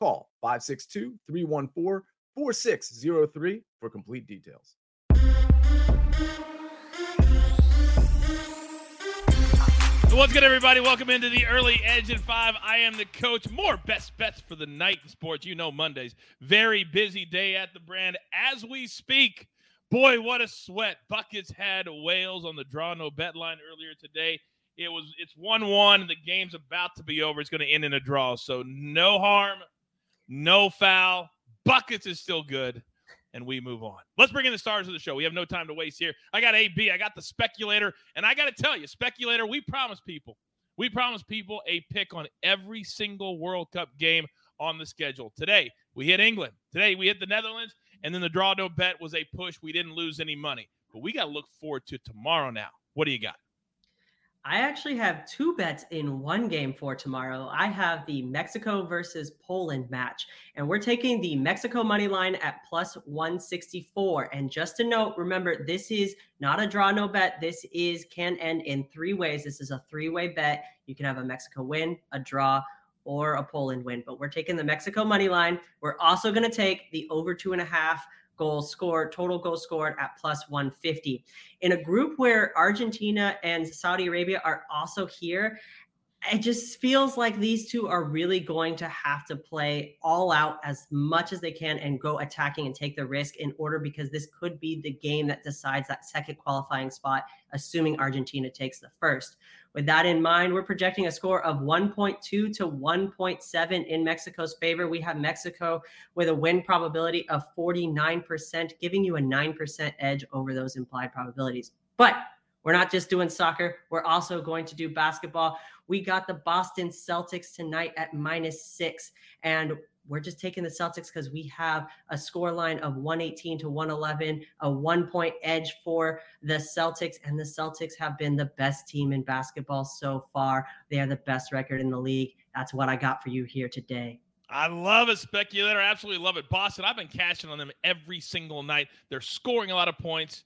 Call 562 314 4603 for complete details. What's good, everybody? Welcome into the early edge and five. I am the coach. More best bets for the night in sports. You know, Mondays. Very busy day at the brand as we speak. Boy, what a sweat. Buckets had Wales on the draw no bet line earlier today. It was it's one one. The game's about to be over. It's going to end in a draw. So no harm, no foul. Buckets is still good, and we move on. Let's bring in the stars of the show. We have no time to waste here. I got AB. I got the speculator, and I got to tell you, speculator. We promise people. We promise people a pick on every single World Cup game on the schedule. Today we hit England. Today we hit the Netherlands, and then the draw no bet was a push. We didn't lose any money, but we got to look forward to tomorrow. Now, what do you got? I actually have two bets in one game for tomorrow. I have the Mexico versus Poland match, and we're taking the Mexico money line at plus 164. And just a note, remember, this is not a draw no bet. This is can end in three ways. This is a three way bet. You can have a Mexico win, a draw, or a Poland win. But we're taking the Mexico money line. We're also going to take the over two and a half goals scored, total goals scored at plus 150. In a group where Argentina and Saudi Arabia are also here, it just feels like these two are really going to have to play all out as much as they can and go attacking and take the risk in order because this could be the game that decides that second qualifying spot, assuming Argentina takes the first. With that in mind, we're projecting a score of 1.2 to 1.7 in Mexico's favor. We have Mexico with a win probability of 49%, giving you a 9% edge over those implied probabilities. But we're not just doing soccer, we're also going to do basketball. We got the Boston Celtics tonight at minus six. And we're just taking the Celtics because we have a score line of 118 to 111, a one point edge for the Celtics. And the Celtics have been the best team in basketball so far. They are the best record in the league. That's what I got for you here today. I love it, speculator. Absolutely love it. Boston, I've been cashing on them every single night. They're scoring a lot of points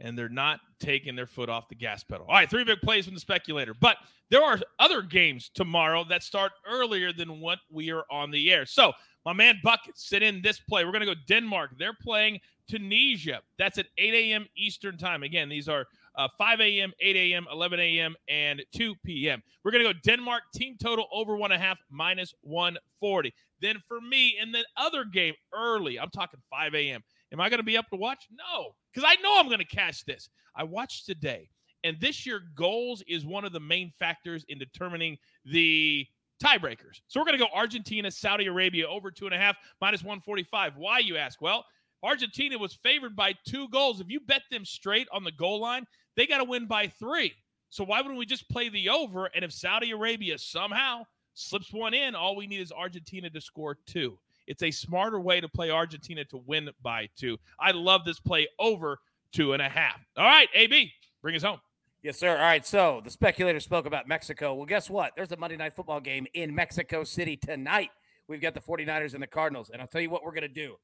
and they're not taking their foot off the gas pedal. All right, three big plays from the speculator. But there are other games tomorrow that start earlier than what we are on the air. So, my man Bucket, sit in this play. We're going to go Denmark. They're playing Tunisia. That's at 8 a.m. Eastern Time. Again, these are uh, 5 a.m., 8 a.m., 11 a.m., and 2 p.m. We're going to go Denmark team total over one and a half minus 140. Then for me, in the other game early, I'm talking 5 a.m. Am I going to be up to watch? No, because I know I'm going to catch this. I watched today, and this year goals is one of the main factors in determining the tiebreakers. So we're going to go Argentina, Saudi Arabia over two and a half minus 145. Why, you ask? Well, Argentina was favored by two goals. If you bet them straight on the goal line, they got to win by three. So why wouldn't we just play the over? And if Saudi Arabia somehow slips one in, all we need is Argentina to score two. It's a smarter way to play Argentina to win by two. I love this play over two and a half. All right, AB, bring us home. Yes, sir. All right. So the speculator spoke about Mexico. Well, guess what? There's a Monday night football game in Mexico City tonight. We've got the 49ers and the Cardinals. And I'll tell you what we're going to do.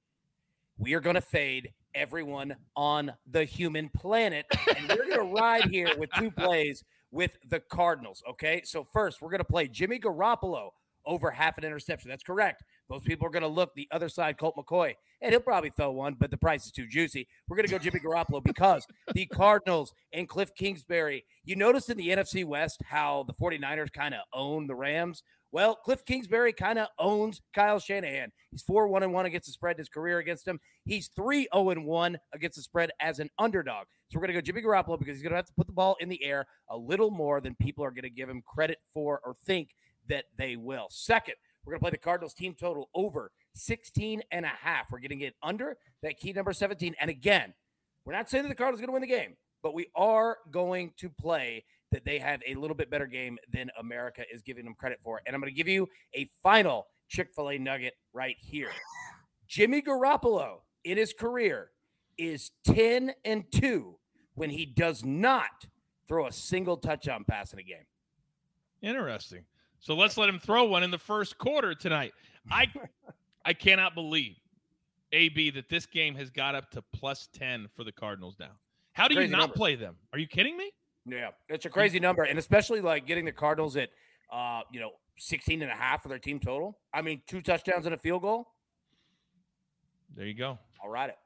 We are going to fade everyone on the human planet. And we're going to ride here with two plays with the Cardinals. Okay. So, first, we're going to play Jimmy Garoppolo over half an interception. That's correct. Most people are going to look the other side, Colt McCoy, and he'll probably throw one, but the price is too juicy. We're going to go Jimmy Garoppolo because the Cardinals and Cliff Kingsbury, you noticed in the NFC West how the 49ers kind of own the Rams. Well, Cliff Kingsbury kind of owns Kyle Shanahan. He's 4 1 1 against the spread in his career against him. He's 3 0 1 against the spread as an underdog. So we're going to go Jimmy Garoppolo because he's going to have to put the ball in the air a little more than people are going to give him credit for or think that they will. Second, we're going to play the Cardinals team total over 16 and a half. We're getting it under that key number 17. And again, we're not saying that the Cardinals are going to win the game, but we are going to play that they have a little bit better game than America is giving them credit for. And I'm going to give you a final Chick fil A nugget right here. Jimmy Garoppolo in his career is 10 and 2 when he does not throw a single touchdown pass in a game. Interesting. So let's let him throw one in the first quarter tonight. I I cannot believe AB that this game has got up to plus 10 for the Cardinals now. How do you not number. play them? Are you kidding me? Yeah, it's a crazy number and especially like getting the Cardinals at uh, you know, 16 and a half for their team total. I mean, two touchdowns and a field goal. There you go. I'll ride it.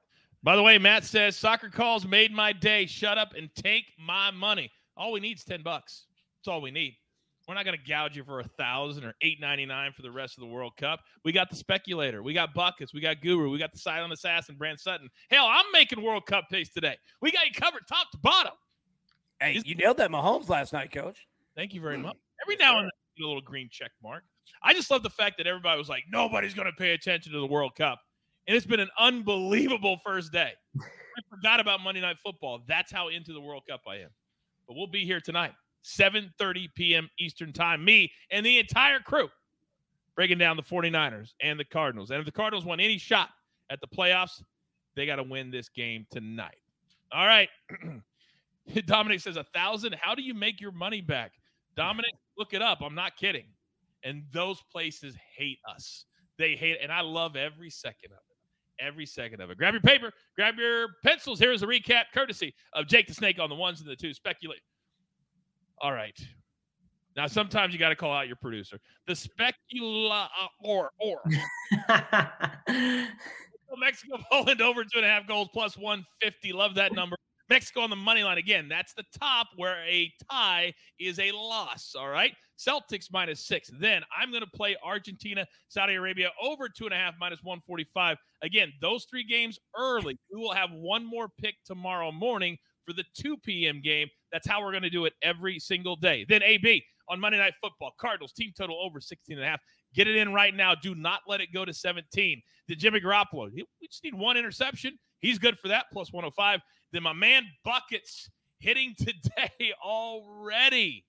By the way, Matt says soccer calls made my day. Shut up and take my money. All we need is 10 bucks. That's all we need. We're not going to gouge you for a thousand or eight ninety nine for the rest of the World Cup. We got the speculator, we got buckets, we got Guru, we got the silent assassin, Brand Sutton. Hell, I'm making World Cup picks today. We got you covered top to bottom. Hey, Is- you nailed that Mahomes last night, coach. Thank you very hmm. much. Every Yes, now sir. and then, I get a little green check mark. I just love the fact that everybody was like, nobody's going to pay attention to the World Cup. And it's been an unbelievable first day. I forgot about Monday Night Football. That's how into the World Cup I am. But we'll be here tonight, 7.30 p.m. Eastern Time. Me and the entire crew breaking down the 49ers and the Cardinals. And if the Cardinals want any shot at the playoffs, they got to win this game tonight. All right. Dominic says, a thousand. How do you make your money back? Dominic, look it up. I'm not kidding. And those places hate us. They hate it. And I love every second of it. Every second of it. Grab your paper, grab your pencils. Here's a recap courtesy of Jake the Snake on the ones and the two. Speculate. All right. Now, sometimes you got to call out your producer. The specula uh, or or Mexico, Poland over two and a half goals plus 150. Love that number. Mexico on the money line again. That's the top where a tie is a loss. All right. Celtics minus six. Then I'm going to play Argentina, Saudi Arabia over two and a half minus 145. Again, those three games early. We will have one more pick tomorrow morning for the 2 p.m. game. That's how we're going to do it every single day. Then AB on Monday Night Football, Cardinals team total over 16 and a half. Get it in right now. Do not let it go to 17. The Jimmy Garoppolo, we just need one interception. He's good for that, plus 105. Then my man Buckets hitting today already.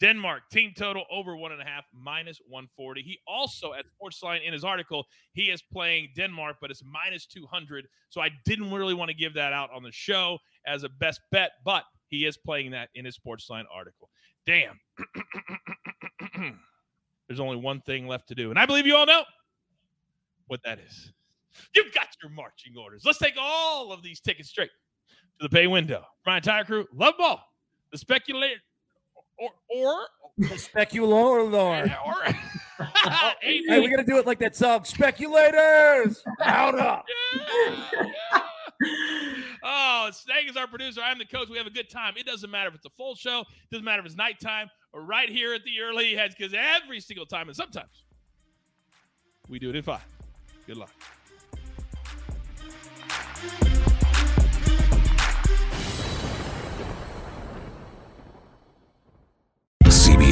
Denmark team total over one and a half, minus 140. He also at Sportsline in his article, he is playing Denmark, but it's minus 200. So I didn't really want to give that out on the show as a best bet, but he is playing that in his Sportsline article. Damn. There's only one thing left to do. And I believe you all know what that is. You've got your marching orders. Let's take all of these tickets straight to the pay window. My entire crew, love ball, the speculator, or or The specular lord. or. Hey, we gotta do it like that song. Speculators, out up. oh, Snag is our producer. I'm the coach. We have a good time. It doesn't matter if it's a full show. It doesn't matter if it's nighttime or right here at the early heads because every single time and sometimes we do it in five. Good luck.